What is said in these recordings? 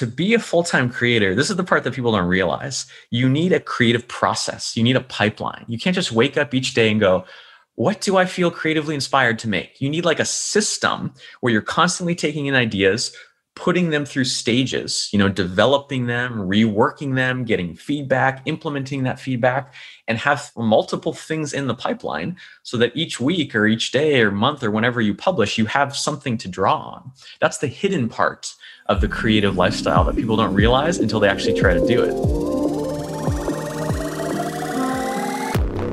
to be a full time creator, this is the part that people don't realize. You need a creative process, you need a pipeline. You can't just wake up each day and go, what do I feel creatively inspired to make? You need like a system where you're constantly taking in ideas, putting them through stages, you know, developing them, reworking them, getting feedback, implementing that feedback, and have multiple things in the pipeline so that each week or each day or month or whenever you publish, you have something to draw on. That's the hidden part of the creative lifestyle that people don't realize until they actually try to do it.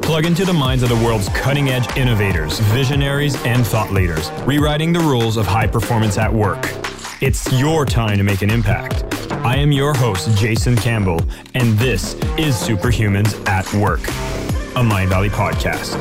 Plug into the minds of the world's cutting edge innovators, visionaries, and thought leaders, rewriting the rules of high performance at work. It's your time to make an impact. I am your host, Jason Campbell, and this is Superhumans at Work, a Mindvalley podcast.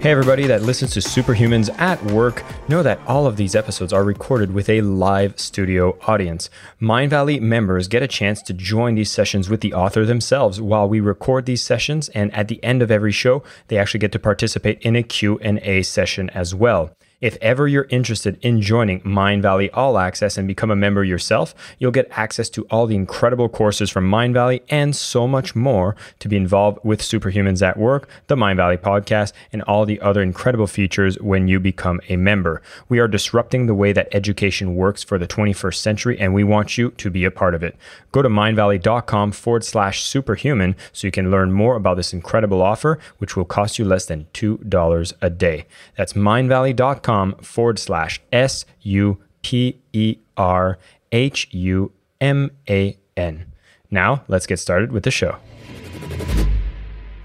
Hey, everybody that listens to Superhumans at work, know that all of these episodes are recorded with a live studio audience. Mindvalley members get a chance to join these sessions with the author themselves while we record these sessions, and at the end of every show, they actually get to participate in a Q&A session as well. If ever you're interested in joining Mindvalley All Access and become a member yourself, you'll get access to all the incredible courses from Mindvalley and so much more to be involved with Superhumans at Work, the Mindvalley podcast, and all the other incredible features when you become a member. We are disrupting the way that education works for the 21st century, and we want you to be a part of it. Go to mindvalley.com forward slash superhuman so you can learn more about this incredible offer, which will cost you less than $2 a day. That's mindvalley.com com forward slash S U P E R H U M A N. Now, let's get started with the show.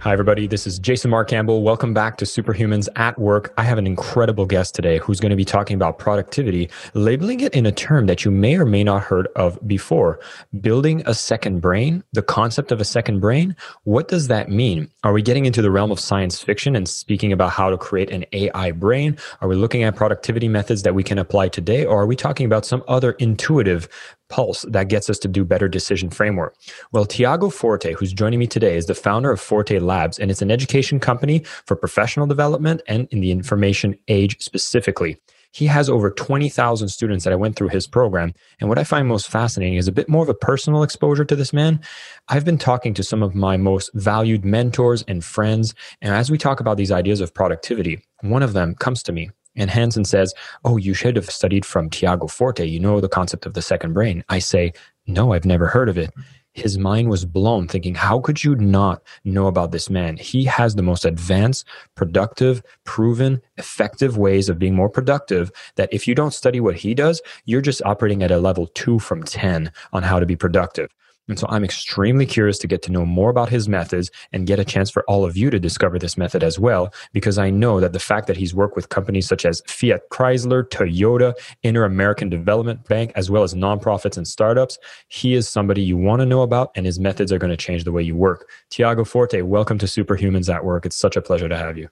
Hi, everybody. This is Jason Mark Campbell. Welcome back to Superhumans at Work. I have an incredible guest today who's going to be talking about productivity, labeling it in a term that you may or may not heard of before. Building a second brain, the concept of a second brain. What does that mean? Are we getting into the realm of science fiction and speaking about how to create an AI brain? Are we looking at productivity methods that we can apply today? Or are we talking about some other intuitive pulse that gets us to do better decision framework? Well, Tiago Forte, who's joining me today, is the founder of Forte Labs, and it's an education company for professional development and in the information age specifically. He has over 20,000 students that I went through his program. And what I find most fascinating is a bit more of a personal exposure to this man. I've been talking to some of my most valued mentors and friends. And as we talk about these ideas of productivity, one of them comes to me and Hanson says, Oh, you should have studied from Tiago Forte. You know the concept of the second brain. I say, No, I've never heard of it. His mind was blown, thinking, How could you not know about this man? He has the most advanced, productive, proven, effective ways of being more productive. That if you don't study what he does, you're just operating at a level two from 10 on how to be productive. And so I'm extremely curious to get to know more about his methods and get a chance for all of you to discover this method as well, because I know that the fact that he's worked with companies such as Fiat Chrysler, Toyota, Inter American Development Bank, as well as nonprofits and startups, he is somebody you want to know about, and his methods are going to change the way you work. Tiago Forte, welcome to Superhumans at Work. It's such a pleasure to have you.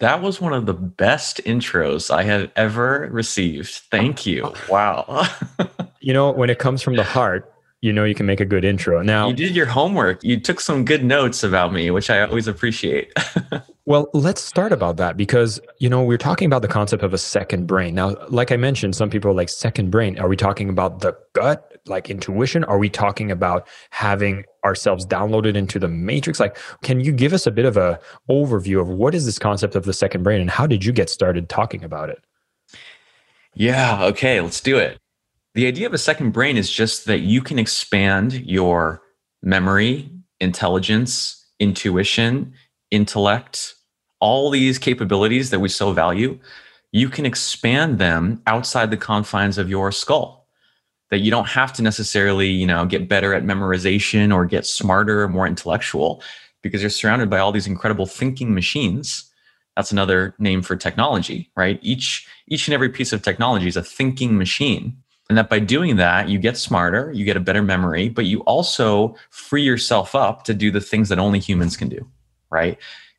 That was one of the best intros I have ever received. Thank you. Wow. you know, when it comes from the heart, you know you can make a good intro. Now you did your homework. You took some good notes about me, which I always appreciate. well, let's start about that because you know we're talking about the concept of a second brain. Now, like I mentioned, some people are like second brain. Are we talking about the gut, like intuition? Are we talking about having ourselves downloaded into the matrix? Like, can you give us a bit of a overview of what is this concept of the second brain and how did you get started talking about it? Yeah. Okay. Let's do it. The idea of a second brain is just that you can expand your memory, intelligence, intuition, intellect, all these capabilities that we so value. You can expand them outside the confines of your skull. That you don't have to necessarily, you know, get better at memorization or get smarter or more intellectual because you're surrounded by all these incredible thinking machines. That's another name for technology, right? Each each and every piece of technology is a thinking machine and that by doing that, you get smarter, you get a better memory, but you also free yourself up to do the things that only humans can do, right?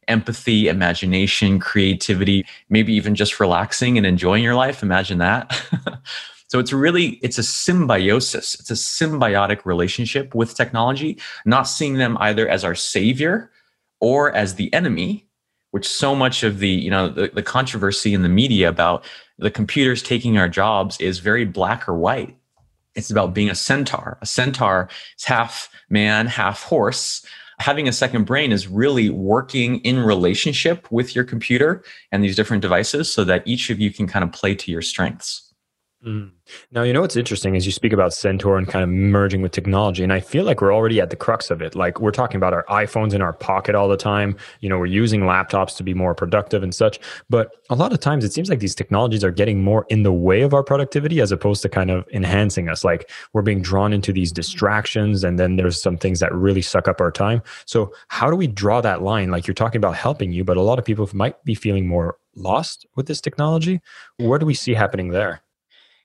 Empathy, imagination, creativity, maybe even just relaxing and enjoying your life. Imagine that. so it's really it's a symbiosis. It's a symbiotic relationship with technology, not seeing them either as our savior or as the enemy, which so much of the you know the, the controversy in the media about the computers taking our jobs is very black or white. It's about being a centaur. A centaur is half man, half horse. Having a second brain is really working in relationship with your computer and these different devices so that each of you can kind of play to your strengths. Mm. Now, you know what's interesting is you speak about Centaur and kind of merging with technology. And I feel like we're already at the crux of it. Like we're talking about our iPhones in our pocket all the time. You know, we're using laptops to be more productive and such. But a lot of times it seems like these technologies are getting more in the way of our productivity as opposed to kind of enhancing us. Like we're being drawn into these distractions. And then there's some things that really suck up our time. So, how do we draw that line? Like you're talking about helping you, but a lot of people might be feeling more lost with this technology. What do we see happening there?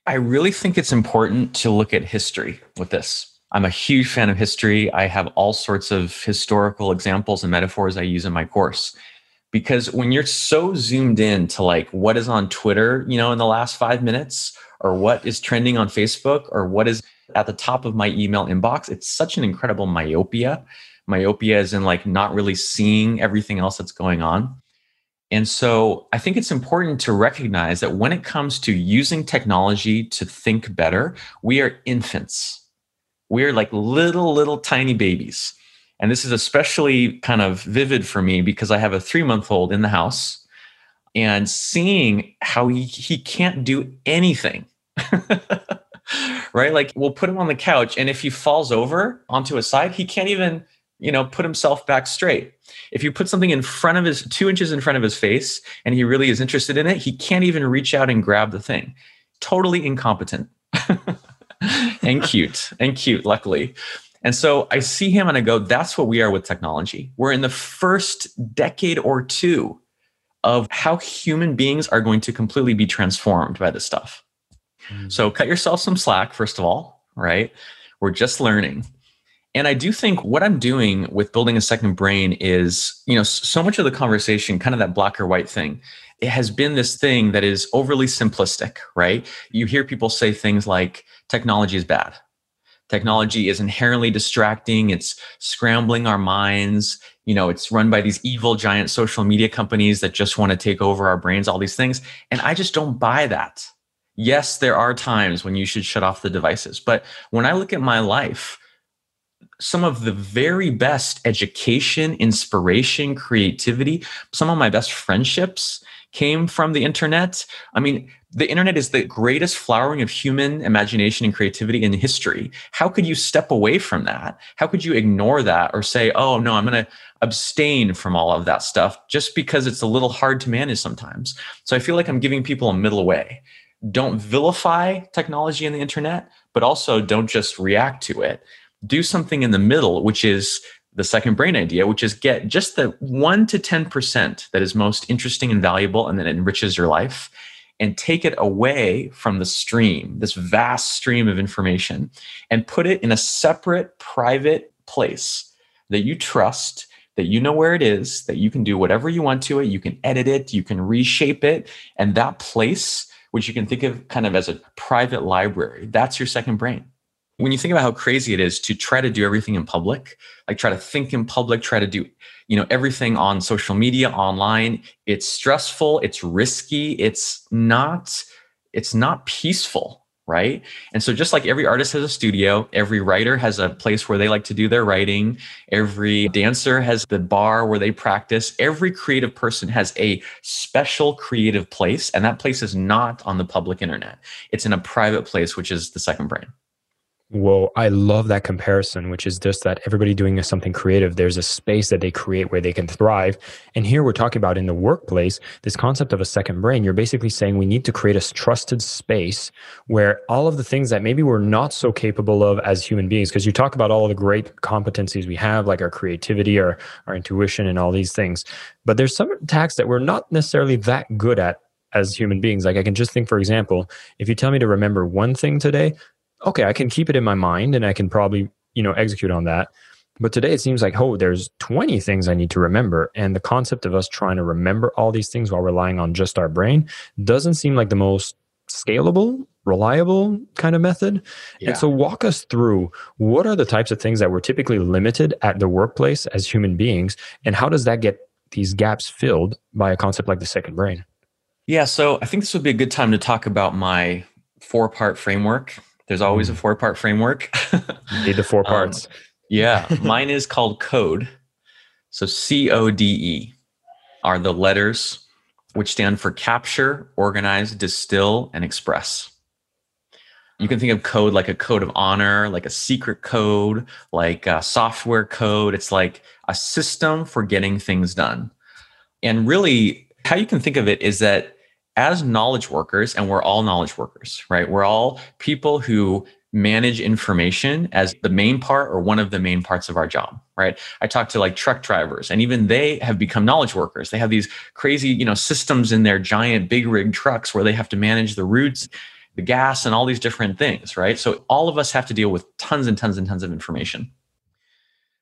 I really think it's important to look at history with this. I'm a huge fan of history. I have all sorts of historical examples and metaphors I use in my course. Because when you're so zoomed in to like what is on Twitter, you know, in the last five minutes, or what is trending on Facebook, or what is at the top of my email inbox, it's such an incredible myopia. Myopia is in like not really seeing everything else that's going on. And so I think it's important to recognize that when it comes to using technology to think better, we are infants. We are like little, little tiny babies. And this is especially kind of vivid for me because I have a three month old in the house and seeing how he, he can't do anything. right? Like we'll put him on the couch and if he falls over onto his side, he can't even you know, put himself back straight. If you put something in front of his two inches in front of his face and he really is interested in it, he can't even reach out and grab the thing. Totally incompetent and cute and cute, luckily. And so I see him and I go, that's what we are with technology. We're in the first decade or two of how human beings are going to completely be transformed by this stuff. Mm. So cut yourself some slack, first of all, right? We're just learning. And I do think what I'm doing with building a second brain is, you know, so much of the conversation, kind of that black or white thing, it has been this thing that is overly simplistic, right? You hear people say things like technology is bad. Technology is inherently distracting. It's scrambling our minds. You know, it's run by these evil giant social media companies that just want to take over our brains, all these things. And I just don't buy that. Yes, there are times when you should shut off the devices. But when I look at my life, some of the very best education, inspiration, creativity, some of my best friendships came from the internet. I mean, the internet is the greatest flowering of human imagination and creativity in history. How could you step away from that? How could you ignore that or say, oh, no, I'm going to abstain from all of that stuff just because it's a little hard to manage sometimes? So I feel like I'm giving people a middle way. Don't vilify technology and the internet, but also don't just react to it do something in the middle, which is the second brain idea, which is get just the 1% to 10% that is most interesting and valuable and then enriches your life and take it away from the stream, this vast stream of information, and put it in a separate private place that you trust, that you know where it is, that you can do whatever you want to it, you can edit it, you can reshape it. And that place, which you can think of kind of as a private library, that's your second brain when you think about how crazy it is to try to do everything in public like try to think in public try to do you know everything on social media online it's stressful it's risky it's not it's not peaceful right? And so just like every artist has a studio every writer has a place where they like to do their writing every dancer has the bar where they practice every creative person has a special creative place and that place is not on the public internet. It's in a private place which is the second brain Whoa, I love that comparison, which is just that everybody doing something creative, there's a space that they create where they can thrive. And here we're talking about in the workplace, this concept of a second brain. You're basically saying we need to create a trusted space where all of the things that maybe we're not so capable of as human beings, because you talk about all the great competencies we have, like our creativity, our, our intuition, and all these things. But there's some tasks that we're not necessarily that good at as human beings. Like I can just think, for example, if you tell me to remember one thing today, okay, I can keep it in my mind and I can probably, you know, execute on that. But today it seems like, oh, there's 20 things I need to remember. And the concept of us trying to remember all these things while relying on just our brain doesn't seem like the most scalable, reliable kind of method. Yeah. And so, walk us through what are the types of things that we're typically limited at the workplace as human beings, and how does that get these gaps filled by a concept like the second brain? Yeah, so I think this would be a good time to talk about my four part framework. There's always a mm. four part framework. Need the four um, parts. Um, yeah, mine is called CODE. So C O D E are the letters which stand for capture, organize, distill, and express. You can think of code like a code of honor, like a secret code, like a software code. It's like a system for getting things done. And really, how you can think of it is that as knowledge workers, and we're all knowledge workers, right? We're all people who manage information as the main part or one of the main parts of our job right? I talk to like truck drivers and even they have become knowledge workers. They have these crazy you know systems in their giant big rig trucks where they have to manage the routes the gas and all these different things right? So all of us have to deal with tons and tons and tons of information.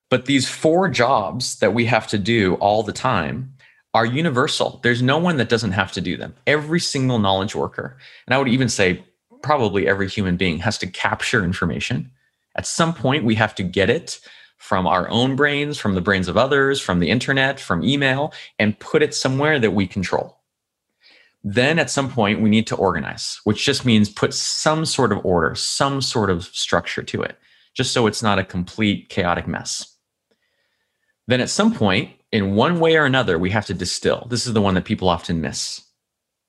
But these four jobs that we have to do all the time are universal there's no one that doesn't have to do them every single knowledge worker and i would even say probably every human being has to capture information. At some point, we have to get it from our own brains, from the brains of others, from the internet, from email, and put it somewhere that we control. Then at some point, we need to organize, which just means put some sort of order, some sort of structure to it, just so it's not a complete chaotic mess. Then at some point, in one way or another, we have to distill. This is the one that people often miss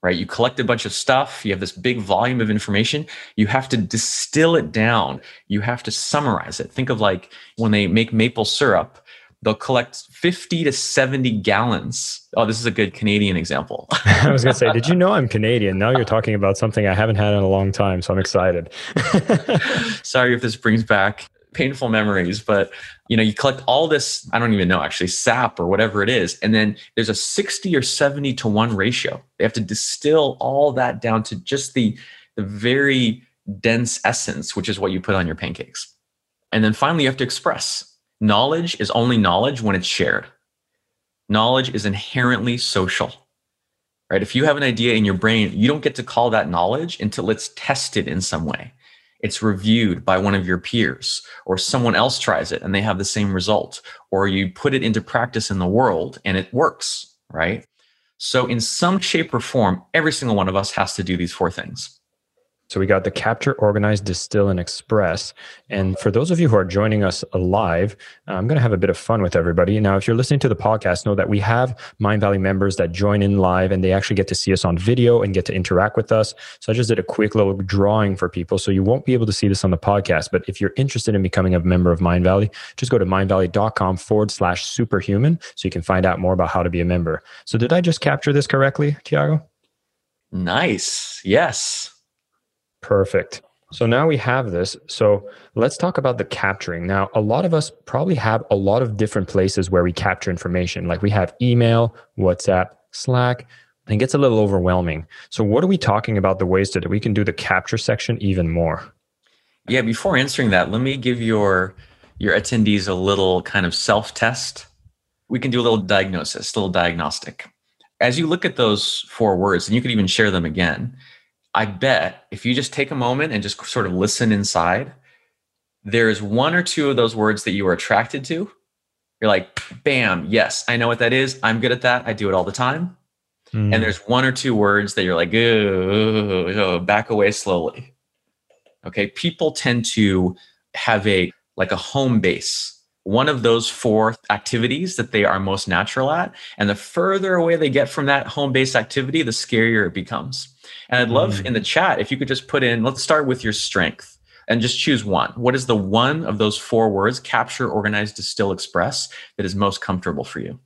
right? You collect a bunch of stuff, you have this big volume of information, you have to distill it down, you have to summarize it. Think of like when they make maple syrup, they'll collect 50 to 70 gallons. Oh, this is a good Canadian example. I was going to say, did you know I'm Canadian? Now you're talking about something I haven't had in a long time, so I'm excited. Sorry if this brings back painful memories, but you know, you collect all this, I don't even know, actually, sap or whatever it is. And then there's a 60 or 70 to one ratio. They have to distill all that down to just the, the very dense essence, which is what you put on your pancakes. And then finally, you have to express. Knowledge is only knowledge when it's shared. Knowledge is inherently social, right? If you have an idea in your brain, you don't get to call that knowledge until it's tested in some way it's reviewed by one of your peers or someone else tries it and they have the same result or you put it into practice in the world and it works right? So in some shape or form every single one of us has to do these four things so we got the capture, organize, distill, and express. And for those of you who are joining us live, I'm going to have a bit of fun with everybody. Now, if you're listening to the podcast, know that we have Mindvalley members that join in live and they actually get to see us on video and get to interact with us. So I just did a quick little drawing for people. So you won't be able to see this on the podcast. But if you're interested in becoming a member of Mindvalley, just go to mindvalley.com forward slash superhuman so you can find out more about how to be a member. So did I just capture this correctly, Tiago? Nice. Yes. Perfect. So now we have this. So let's talk about the capturing. Now, a lot of us probably have a lot of different places where we capture information. Like we have email, WhatsApp, Slack, and it gets a little overwhelming. So, what are we talking about the ways that we can do the capture section even more? Yeah, before answering that, let me give your your attendees a little kind of self-test. We can do a little diagnosis, a little diagnostic. As you look at those four words, and you could even share them again, I bet if you just take a moment and just sort of listen inside, there's one or two of those words that you are attracted to. You're like, bam, yes, I know what that is. I'm good at that. I do it all the time. Mm. And there's one or two words that you're like, oh, back away slowly. Okay. People tend to have a like a home base one of those four activities that they are most natural at. And the further away they get from that home based activity, the scarier it becomes. And I'd love mm. in the chat if you could just put in, let's start with your strength and just choose one. What is the one of those four words, capture, organize, distill, express, that is most comfortable for you?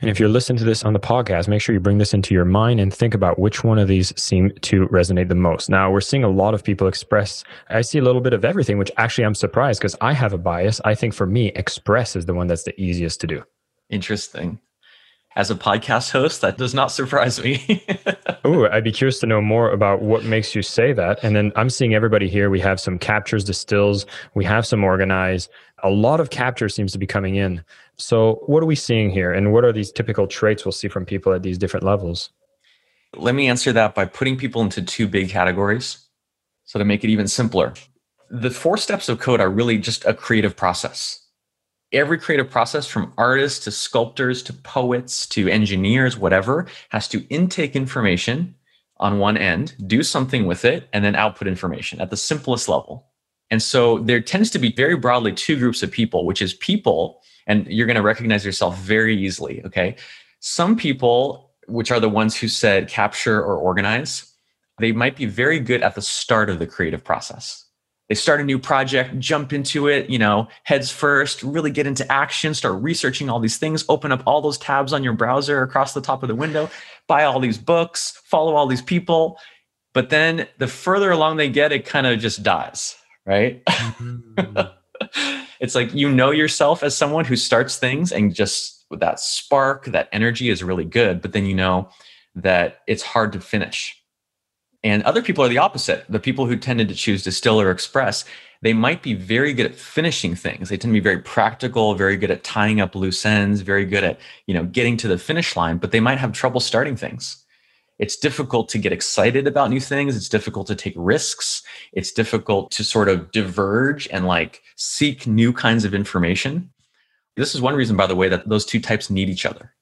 And if you're listening to this on the podcast, make sure you bring this into your mind and think about which one of these seem to resonate the most. Now, we're seeing a lot of people express, I see a little bit of everything, which actually I'm surprised because I have a bias. I think for me, express is the one that's the easiest to do. Interesting as a podcast host, that does not surprise me. oh, I'd be curious to know more about what makes you say that. And then I'm seeing everybody here. We have some captures, distills, we have some organize. A lot of capture seems to be coming in. So, what are we seeing here? And what are these typical traits we'll see from people at these different levels? Let me answer that by putting people into two big categories. So, to make it even simpler, the four steps of code are really just a creative process every creative process from artists to sculptors to poets to engineers, whatever, has to intake information on one end, do something with it, and then output information at the simplest level. And so there tends to be very broadly two groups of people, which is people, and you're going to recognize yourself very easily. Okay. Some people, which are the ones who said capture or organize, they might be very good at the start of the creative process. They start a new project, jump into it, you know, heads first, really get into action, start researching all these things, open up all those tabs on your browser across the top of the window, buy all these books, follow all these people. But then the further along they get, it kind of just dies, right? Mm-hmm. it's like you know yourself as someone who starts things and just that spark, that energy is really good, but then you know that it's hard to finish. And other people are the opposite. The people who tended to choose distill or express, they might be very good at finishing things. They tend to be very practical, very good at tying up loose ends, very good at, you know, getting to the finish line, but they might have trouble starting things. It's difficult to get excited about new things. It's difficult to take risks. It's difficult to sort of diverge and like seek new kinds of information. This is one reason, by the way, that those two types need each other.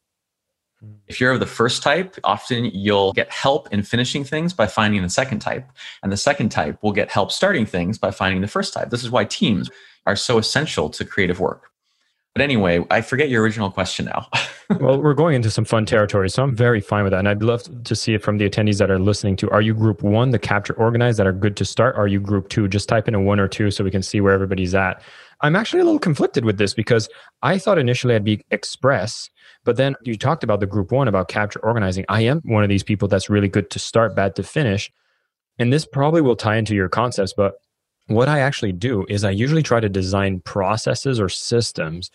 Mm-hmm. If you're of the first type, often you'll get help in finishing things by finding the second type. And the second type will get help starting things by finding the first type. This is why teams are so essential to creative work. But anyway, I forget your original question now. well, we're going into some fun territory, so I'm very fine with that. And I'd love to see it from the attendees that are listening to. Are you group one, the capture organized, that are good to start? Are you group two? Just type in a one or two so we can see where everybody's at. I'm actually a little conflicted with this because I thought initially I'd be express but then you talked about the group one about capture organizing. I am one of these people that's really good to start, bad to finish. And this probably will tie into your concepts, but what I actually do is I usually try to design processes or systems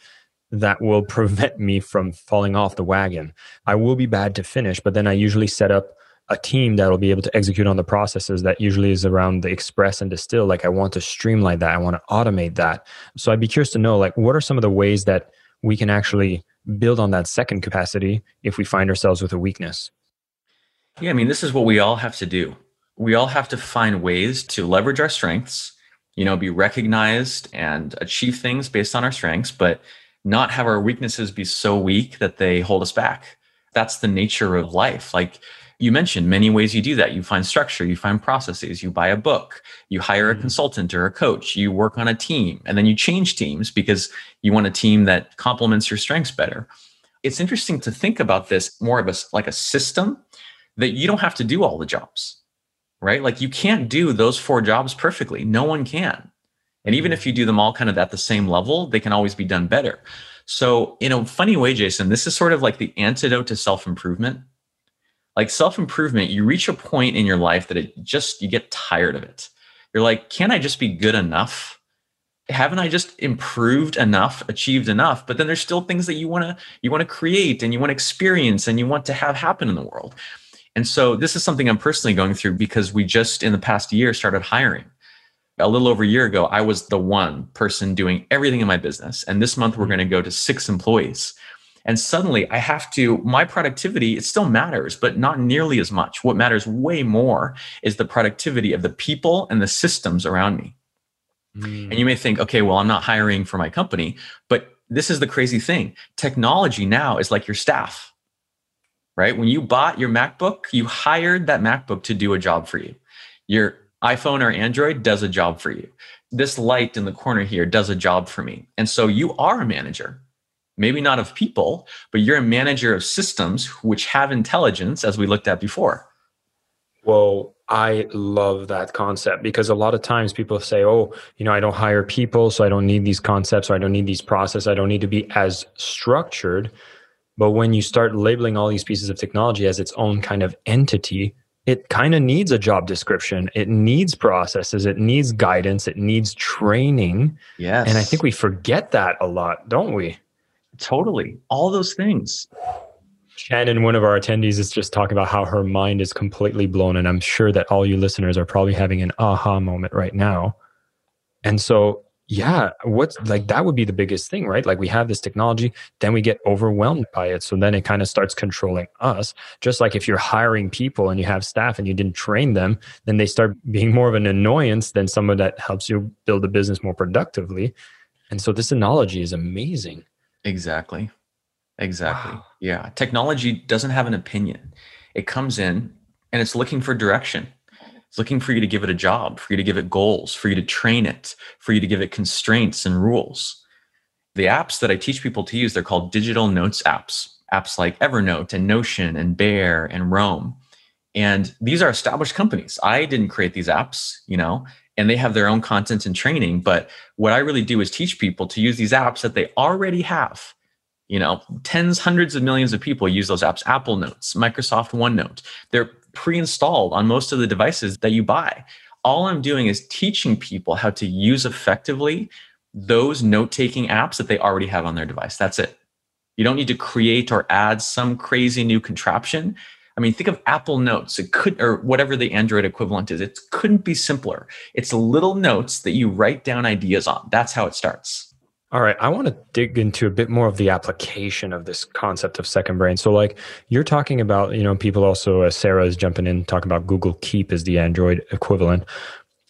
that will prevent me from falling off the wagon. I will be bad to finish, but then I usually set up a team that will be able to execute on the processes that usually is around the express and distill. Like I want to streamline that. I want to automate that. So I'd be curious to know like what are some of the ways that we can actually build on that second capacity if we find ourselves with a weakness. Yeah, I mean, this is what we all have to do. We all have to find ways to leverage our strengths, you know, be recognized and achieve things based on our strengths, but not have our weaknesses be so weak that they hold us back. That's the nature of life. Like you mentioned many ways you do that. You find structure, you find processes, you buy a book, you hire a mm-hmm. consultant or a coach, you work on a team, and then you change teams because you want a team that complements your strengths better. It's interesting to think about this more of a like a system that you don't have to do all the jobs, right? Like you can't do those four jobs perfectly. No one can. And even if you do them all kind of at the same level, they can always be done better. So, in a funny way, Jason, this is sort of like the antidote to self improvement like self improvement, you reach a point in your life that it just, you get tired of it. You're like, can I just be good enough? Haven't I just improved enough, achieved enough? But then there's still things that you want to, you want to create and you want to experience and you want to have happen in the world. And so this is something I'm personally going through because we just in the past year started hiring. A little over a year ago, I was the one person doing everything in my business. And this month, we're mm-hmm. going to go to six employees. And suddenly I have to, my productivity, it still matters, but not nearly as much. What matters way more is the productivity of the people and the systems around me. Mm. And you may think, okay, well, I'm not hiring for my company, but this is the crazy thing. Technology now is like your staff, right? When you bought your MacBook, you hired that MacBook to do a job for you. Your iPhone or Android does a job for you. This light in the corner here does a job for me. And so you are a manager maybe not of people, but you're a manager of systems which have intelligence, as we looked at before. Well, I love that concept because a lot of times people say, oh, you know, I don't hire people, so I don't need these concepts, or I don't need these processes, I don't need to be as structured. But when you start labeling all these pieces of technology as its own kind of entity, it kind of needs a job description. It needs processes. It needs guidance. It needs training. Yes. And I think we forget that a lot, don't we? Totally. All those things. Shannon, one of our attendees, is just talking about how her mind is completely blown. And I'm sure that all you listeners are probably having an aha moment right now. And so, yeah, what's like that would be the biggest thing, right? Like we have this technology, then we get overwhelmed by it. So then it kind of starts controlling us. Just like if you're hiring people and you have staff and you didn't train them, then they start being more of an annoyance than someone that helps you build a business more productively. And so this analogy is amazing. Exactly. Exactly. Wow. Yeah. Technology doesn't have an opinion. It comes in, and it's looking for direction. It's looking for you to give it a job, for you to give it goals, for you to train it, for you to give it constraints and rules. The apps that I teach people to use, they're called digital notes apps, apps like Evernote and Notion and Bear and Roam. And these are established companies. I didn't create these apps, you know, and they have their own content and training. But what I really do is teach people to use these apps that they already have. You know, tens, hundreds of millions of people use those apps. Apple Notes, Microsoft OneNote. They're pre-installed on most of the devices that you buy. All I'm doing is teaching people how to use effectively those note-taking apps that they already have on their device. That's it. You don't need to create or add some crazy new contraption. I mean, think of Apple Notes. It could, or whatever the Android equivalent is, it couldn't be simpler. It's little notes that you write down ideas on. That's how it starts. All right, I want to dig into a bit more of the application of this concept of second brain. So, like you're talking about, you know, people also, uh, Sarah is jumping in, talking about Google Keep as the Android equivalent.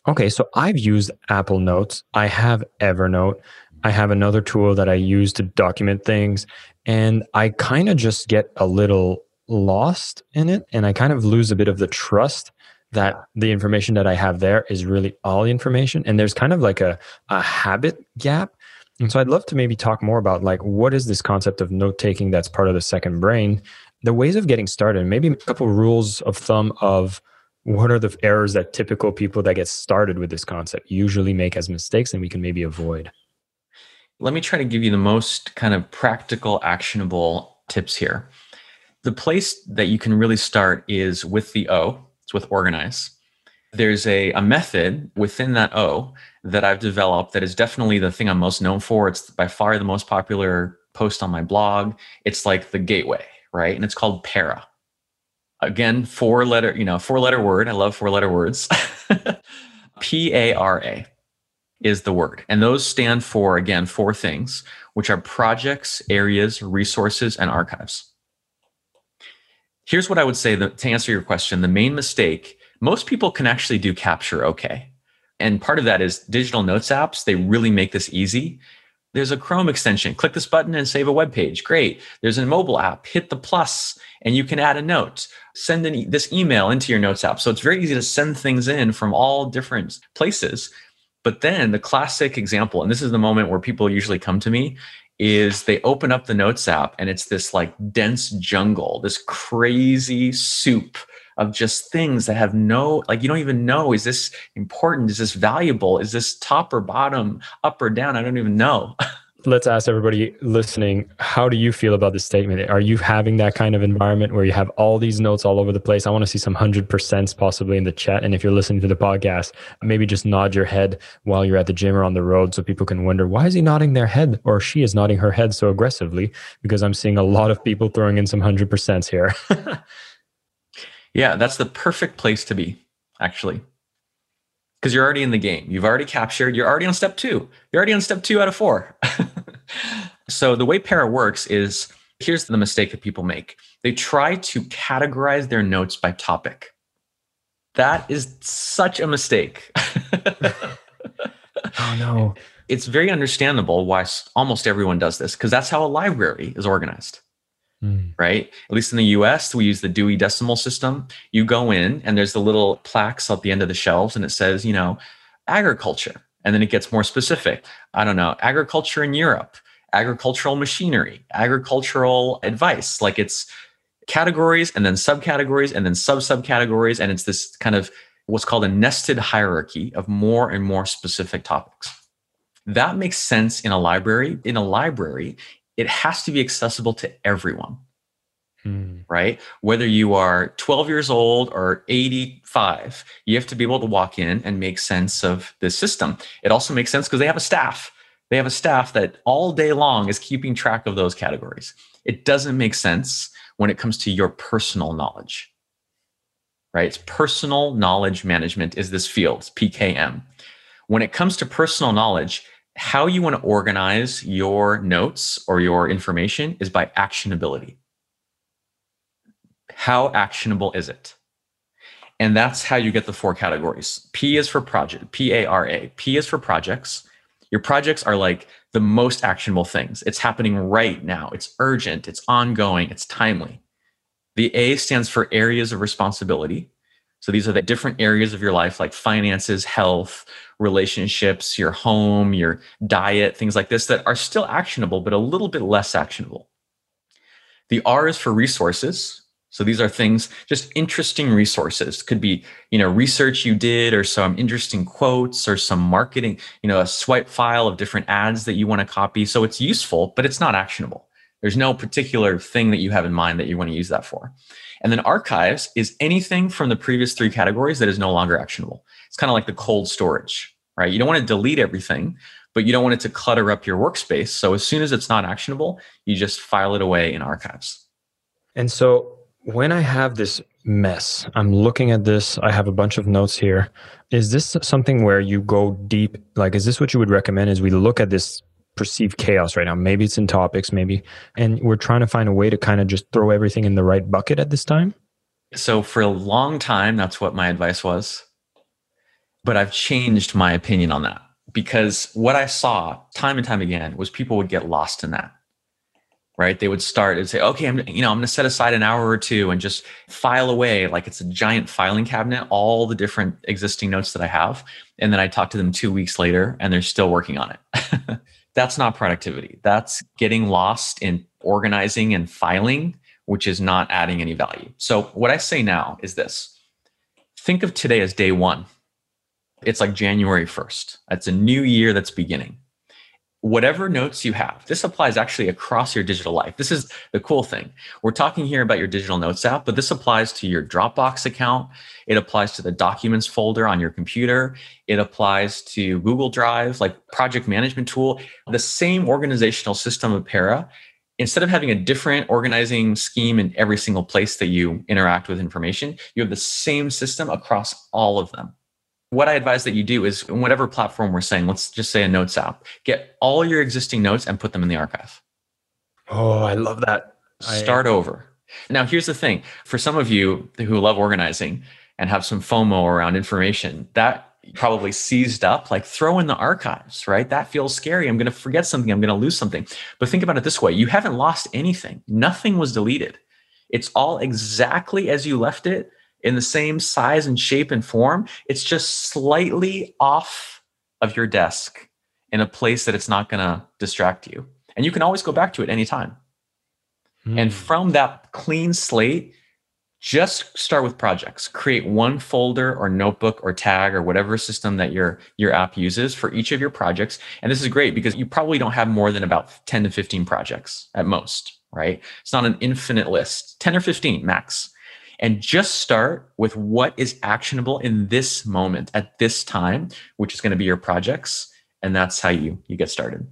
Okay, so I've used Apple Notes. I have Evernote. I have another tool that I use to document things, and I kind of just get a little lost in it, and I kind of lose a bit of the trust that the information that I have there is really all the information. And there's kind of like a, a habit gap and so I'd love to maybe talk more about like what is this concept of note taking that's part of the second brain, the ways of getting started, maybe a couple rules of thumb of what are the errors that typical people that get started with this concept usually make as mistakes and we can maybe avoid. Let me try to give you the most kind of practical, actionable tips here. The place that you can really start is with the O, it's with organize. There's a, a method within that O that I've developed that is definitely the thing I'm most known for. It's by far the most popular post on my blog. It's like the gateway, right? And it's called para. Again, four letter, you know, four letter word. I love four letter words. P A R A is the word. And those stand for, again, four things, which are projects, areas, resources, and archives. Here's what I would say that, to answer your question the main mistake most people can actually do capture okay. And part of that is digital notes apps, they really make this easy. There's a Chrome extension. Click this button and save a web page. Great. There's a mobile app. Hit the plus and you can add a note. Send an, this email into your notes app. So it's very easy to send things in from all different places. But then the classic example, and this is the moment where people usually come to me, is they open up the notes app and it's this like dense jungle, this crazy soup of just things that have no like you don't even know is this important? Is this valuable? Is this top or bottom up or down? I don't even know let's ask everybody listening how do you feel about this statement? Are you having that kind of environment where you have all these notes all over the place? I want to see some 100% possibly in the chat and if you're listening to the podcast maybe just nod your head while you're at the gym or on the road so people can wonder why is he nodding their head? Or she is nodding her head so aggressively because i'm seeing a lot of people throwing in some 100% here. Yeah, that's the perfect place to be, actually. Because you're already in the game. You've already captured, you're already on step two. You're already on step two out of four. so the way Para works is here's the mistake that people make they try to categorize their notes by topic. That is such a mistake. oh, no. It's very understandable why almost everyone does this because that's how a library is organized. Mm. Right. At least in the US, we use the Dewey Decimal System. You go in and there's the little plaques at the end of the shelves and it says, you know, agriculture. And then it gets more specific. I don't know, agriculture in Europe, agricultural machinery, agricultural advice. Like it's categories and then subcategories and then sub subcategories. And it's this kind of what's called a nested hierarchy of more and more specific topics. That makes sense in a library. In a library, it has to be accessible to everyone. Hmm. Right? Whether you are 12 years old or 85, you have to be able to walk in and make sense of this system. It also makes sense because they have a staff. They have a staff that all day long is keeping track of those categories. It doesn't make sense when it comes to your personal knowledge. Right? It's personal knowledge management is this field, it's PKM. When it comes to personal knowledge, how you want to organize your notes or your information is by actionability. How actionable is it? And that's how you get the four categories. P is for project, P A R A. P is for projects. Your projects are like the most actionable things. It's happening right now. It's urgent, it's ongoing, it's timely. The A stands for areas of responsibility. So these are the different areas of your life, like finances, health, relationships, your home, your diet, things like this, that are still actionable, but a little bit less actionable. The R is for resources. So these are things, just interesting resources. Could be, you know, research you did or some interesting quotes or some marketing, you know, a swipe file of different ads that you want to copy. So it's useful, but it's not actionable. There's no particular thing that you have in mind that you want to use that for. And then archives is anything from the previous three categories that is no longer actionable. It's kind of like the cold storage, right? You don't want to delete everything, but you don't want it to clutter up your workspace. So as soon as it's not actionable, you just file it away in archives. And so when I have this mess, I'm looking at this, I have a bunch of notes here. Is this something where you go deep? Like, is this what you would recommend as we look at this perceived chaos right now? Maybe it's in topics, maybe, and we're trying to find a way to kind of just throw everything in the right bucket at this time? So, for a long time, that's what my advice was. But I've changed my opinion on that because what I saw time and time again was people would get lost in that right? They would start and say, okay, I'm, you know, I'm going to set aside an hour or two and just file away like it's a giant filing cabinet, all the different existing notes that I have. And then I talk to them two weeks later and they're still working on it. That's not productivity. That's getting lost in organizing and filing, which is not adding any value. So what I say now is this. Think of today as day one. It's like January 1st. It's a new year that's beginning whatever notes you have, this applies actually across your digital life. This is the cool thing. We're talking here about your digital notes app, but this applies to your Dropbox account. It applies to the documents folder on your computer. It applies to Google Drive, like project management tool. The same organizational system of Para, instead of having a different organizing scheme in every single place that you interact with information, you have the same system across all of them what I advise that you do is whatever platform we're saying, let's just say a notes app, get all your existing notes and put them in the archive. Oh, I love that. Start I... over. Now, here's the thing for some of you who love organizing and have some FOMO around information, that probably seized up, like throw in the archives, right? That feels scary. I'm going to forget something. I'm going to lose something. But think about it this way you haven't lost anything, nothing was deleted. It's all exactly as you left it in the same size and shape and form. It's just slightly off of your desk in a place that it's not going to distract you. And you can always go back to it anytime. Mm. And from that clean slate, just start with projects. Create one folder or notebook or tag or whatever system that your your app uses for each of your projects. And this is great because you probably don't have more than about 10 to 15 projects at most, right? It's not an infinite list. 10 or 15 max and just start with what is actionable in this moment at this time which is going to be your projects and that's how you you get started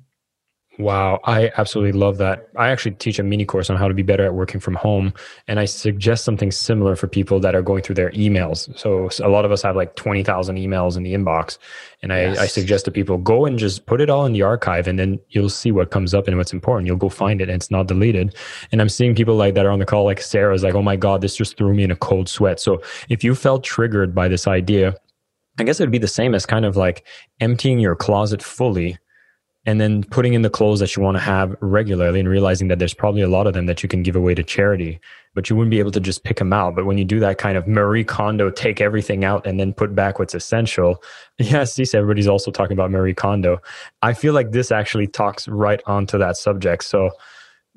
Wow, I absolutely love that. I actually teach a mini course on how to be better at working from home. And I suggest something similar for people that are going through their emails. So, a lot of us have like 20,000 emails in the inbox. And I, yes. I suggest to people go and just put it all in the archive and then you'll see what comes up and what's important. You'll go find it and it's not deleted. And I'm seeing people like that are on the call, like Sarah's like, oh my God, this just threw me in a cold sweat. So, if you felt triggered by this idea, I guess it would be the same as kind of like emptying your closet fully and then putting in the clothes that you want to have regularly and realizing that there's probably a lot of them that you can give away to charity but you wouldn't be able to just pick them out. But when you do that kind of marie kondo take everything out and then put back what's essential yes see everybody's also talking about marie kondo. I feel like this actually talks right onto that subject. So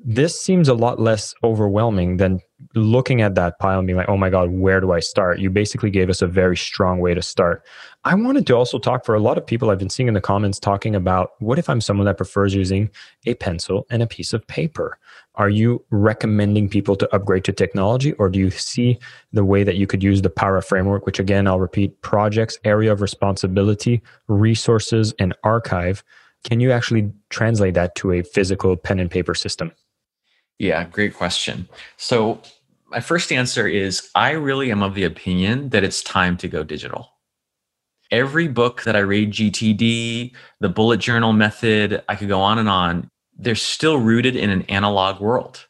this seems a lot less overwhelming than looking at that pile and being like, oh my God, where do I start? You basically gave us a very strong way to start. I wanted to also talk for a lot of people I've been seeing in the comments talking about what if I'm someone that prefers using a pencil and a piece of paper? Are you recommending people to upgrade to technology, or do you see the way that you could use the Para framework, which again, I'll repeat projects, area of responsibility, resources, and archive? Can you actually translate that to a physical pen and paper system? Yeah, great question. So, my first answer is I really am of the opinion that it's time to go digital. Every book that I read, GTD, the bullet journal method, I could go on and on, they're still rooted in an analog world.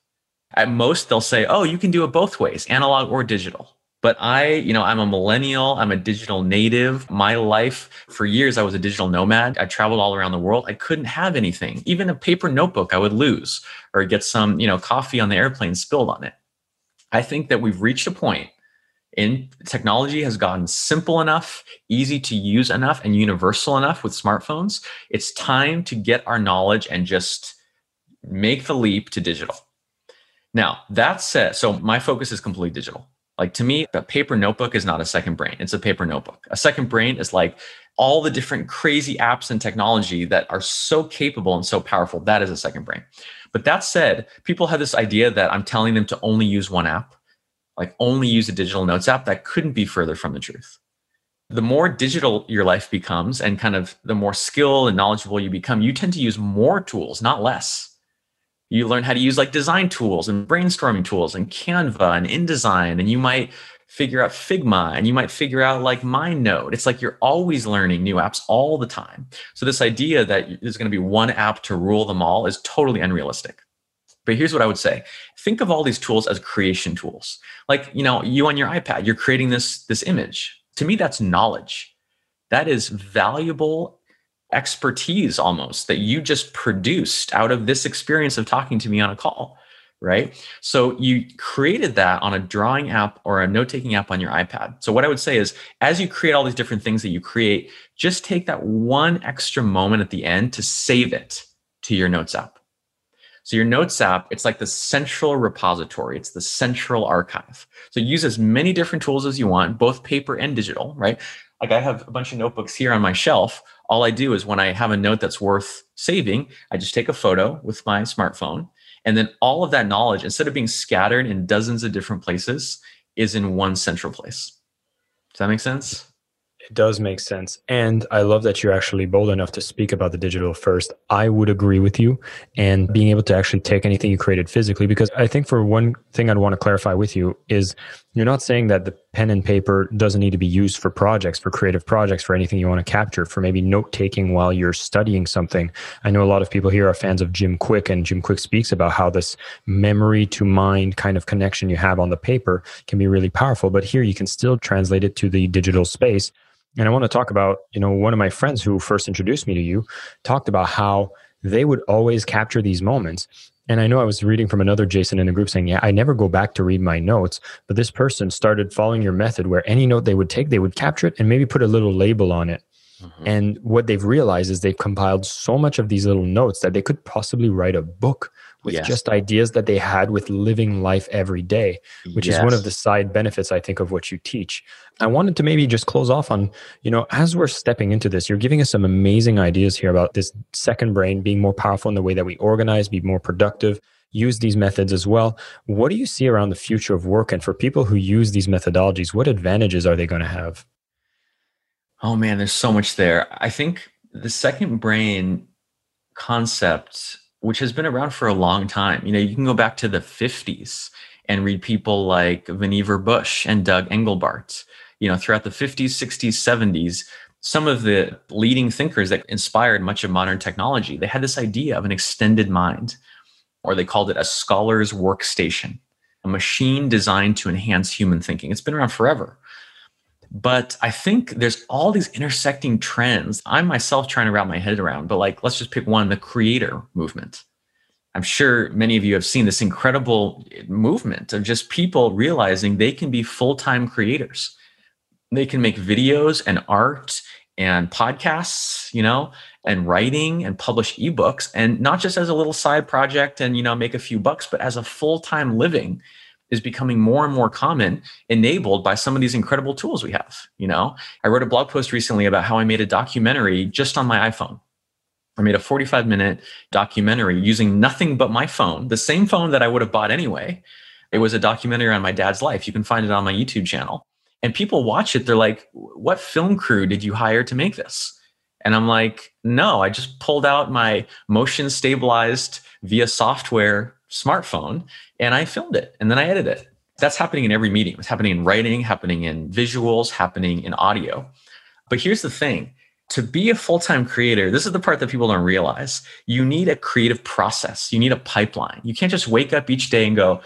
At most, they'll say, oh, you can do it both ways, analog or digital. But I, you know, I'm a millennial, I'm a digital native. My life for years, I was a digital nomad. I traveled all around the world. I couldn't have anything. Even a paper notebook I would lose or get some, you know, coffee on the airplane spilled on it. I think that we've reached a point in technology has gotten simple enough, easy to use enough, and universal enough with smartphones. It's time to get our knowledge and just make the leap to digital. Now, that said, so my focus is completely digital. Like to me, a paper notebook is not a second brain, it's a paper notebook. A second brain is like all the different crazy apps and technology that are so capable and so powerful. That is a second brain. But that said, people have this idea that I'm telling them to only use one app, like only use a digital notes app. That couldn't be further from the truth. The more digital your life becomes and kind of the more skilled and knowledgeable you become, you tend to use more tools, not less you learn how to use like design tools and brainstorming tools and Canva and InDesign, and you might figure out Figma and you might figure out like MindNode. It's like you're always learning new apps all the time. So this idea that there's going to be one app to rule them all is totally unrealistic. But here's what I would say. Think of all these tools as creation tools. Like, you know, you on your iPad, you're creating this this image. To me that's knowledge. That is valuable expertise almost that you just produced out of this experience of talking to me on a call right? So you created that on a drawing app or a note-taking app on your ipad. So what i would say is as you create all these different things that you create just take that one extra moment at the end to save it to your notes app. So your notes app it's like the central repository. It's the central archive. So use as many different tools as you want both paper and digital right? Like I have a bunch of notebooks here on my shelf. All I do is when I have a note that's worth saving, I just take a photo with my smartphone. And then all of that knowledge, instead of being scattered in dozens of different places, is in one central place. Does that make sense? It does make sense. And I love that you're actually bold enough to speak about the digital first. I would agree with you and being able to actually take anything you created physically, because I think for one thing I'd want to clarify with you is you're not saying that the pen and paper doesn't need to be used for projects, for creative projects, for anything you want to capture, for maybe note taking while you're studying something. I know a lot of people here are fans of Jim Kwik, and Jim Kwik speaks about how this memory to mind kind of connection you have on the paper can be really powerful. But here you can still translate it to the digital space and I want to talk about, you know, one of my friends who first introduced me to you talked about how they would always capture these moments. And I know I was reading from another Jason in the group saying, Yeah, I never go back to read my notes. But this person started following your method where any note they would take, they would capture it and maybe put a little label on it. Mm-hmm. And what they've realized is they've compiled so much of these little notes that they could possibly write a book with yes. just ideas that they had with living life every day, which yes. is one of the side benefits I think of what you teach. I wanted to maybe just close off on, you know, as we're stepping into this, you're giving us some amazing ideas here about this second brain being more powerful in the way that we organize, be more productive, use these methods as well. What do you see around the future of work? And for people who use these methodologies, what advantages are they going to have? Oh man, there's so much there. I think the second brain concept which has been around for a long time. You know, you can go back to the 50s and read people like Vannevar Bush and Doug Engelbart. You know, throughout the 50s, 60s, 70s, some of the leading thinkers that inspired much of modern technology, they had this idea of an extended mind, or they called it a scholar's workstation, a machine designed to enhance human thinking. It's been around forever. But I think there's all these intersecting trends. I'm myself trying to wrap my head around, but like, let's just pick one the creator movement. I'm sure many of you have seen this incredible eh, movement of just people realizing they can be full time creators. They can make videos and art and podcasts, you know, and writing and publish ebooks, and not just as a little side project and, you know, make a few bucks, but as a full time living is becoming more and more common enabled by some of these incredible tools we have you know? I wrote a blog post recently about how i made a documentary just on my iphone. I made a 45 minute documentary using nothing but my phone the same phone that i would have bought anyway. It was a documentary on my dad's life. You can find it on my youtube channel. And people watch it. They're like what film crew did you hire to make this? And i'm like no i just pulled out my motion stabilized via software smartphone and I filmed it and then I edited it. That's happening in every meeting. It's happening in writing, happening in visuals, happening in audio. But here's the thing to be a full time creator, this is the part that people don't realize. You need a creative process, you need a pipeline. You can't just wake up each day and go,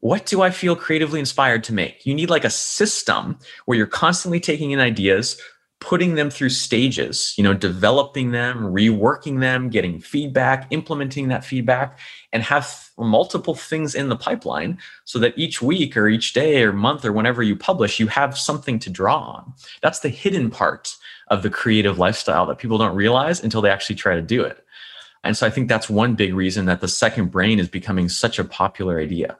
what do I feel creatively inspired to make? You need like a system where you're constantly taking in ideas, putting them through stages, you know, developing them, reworking them, getting feedback, implementing that feedback, and have multiple things in the pipeline so that each week or each day or month or whenever you publish, you have something to draw on. That's the hidden part of the creative lifestyle that people don't realize until they actually try to do it. And so I think that's one big reason that the second brain is becoming such a popular idea.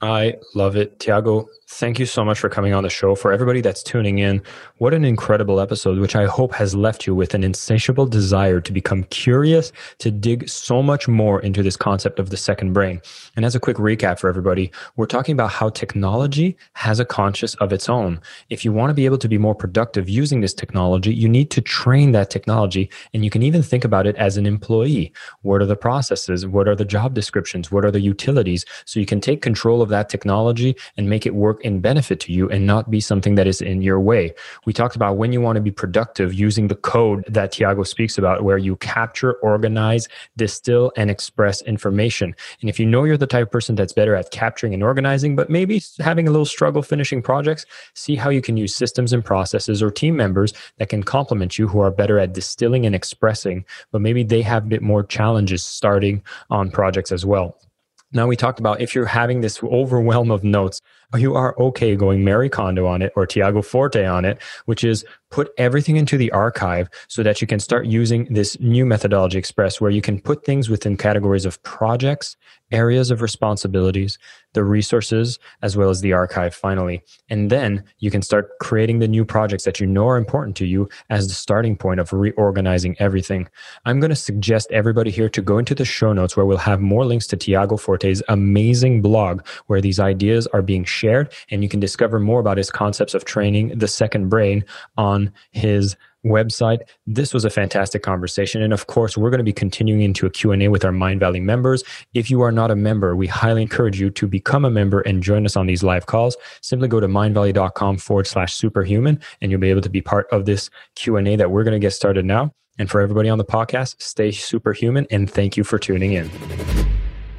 I love it. Tiago, thank you so much for coming on the show. For everybody that's tuning in, what an incredible episode, which I hope has left you with an insatiable desire to become curious, to dig so much more into this concept of the second brain. And as a quick recap for everybody, we're talking about how technology has a conscious of its own. If you want to be able to be more productive using this technology, you need to train that technology. And you can even think about it as an employee. What are the processes? What are the job descriptions? What are the utilities? So you can take control of that technology and make it work in benefit to you and not be something that is in your way. We talked about when you want to be productive using the code that Tiago speaks about, where you capture, organize, distill, and express information. And if you know you're the type of person that's better at capturing and organizing, but maybe having a little struggle finishing projects, see how you can use systems and processes or team members that can complement you who are better at distilling and expressing, but maybe they have a bit more challenges starting on projects as well. Now we talked about if you're having this overwhelm of notes, you are okay going Marie Kondo on it or Tiago Forte on it, which is put everything into the archive so that you can start using this new methodology express where you can put things within categories of projects, areas of responsibilities, the resources, as well as the archive finally. And then you can start creating the new projects that you know are important to you as the starting point of reorganizing everything. I'm going to suggest everybody here to go into the show notes where we'll have more links to Tiago Forte's amazing blog where these ideas are being shared and you can discover more about his concepts of training the second brain on his website. This was a fantastic conversation. And of course, we're going to be continuing into a Q&A with our Mindvalley members. If you are not a member, we highly encourage you to become a member and join us on these live calls. Simply go to mindvalley.com forward slash superhuman, and you'll be able to be part of this Q&A that we're going to get started now. And for everybody on the podcast, stay superhuman and thank you for tuning in.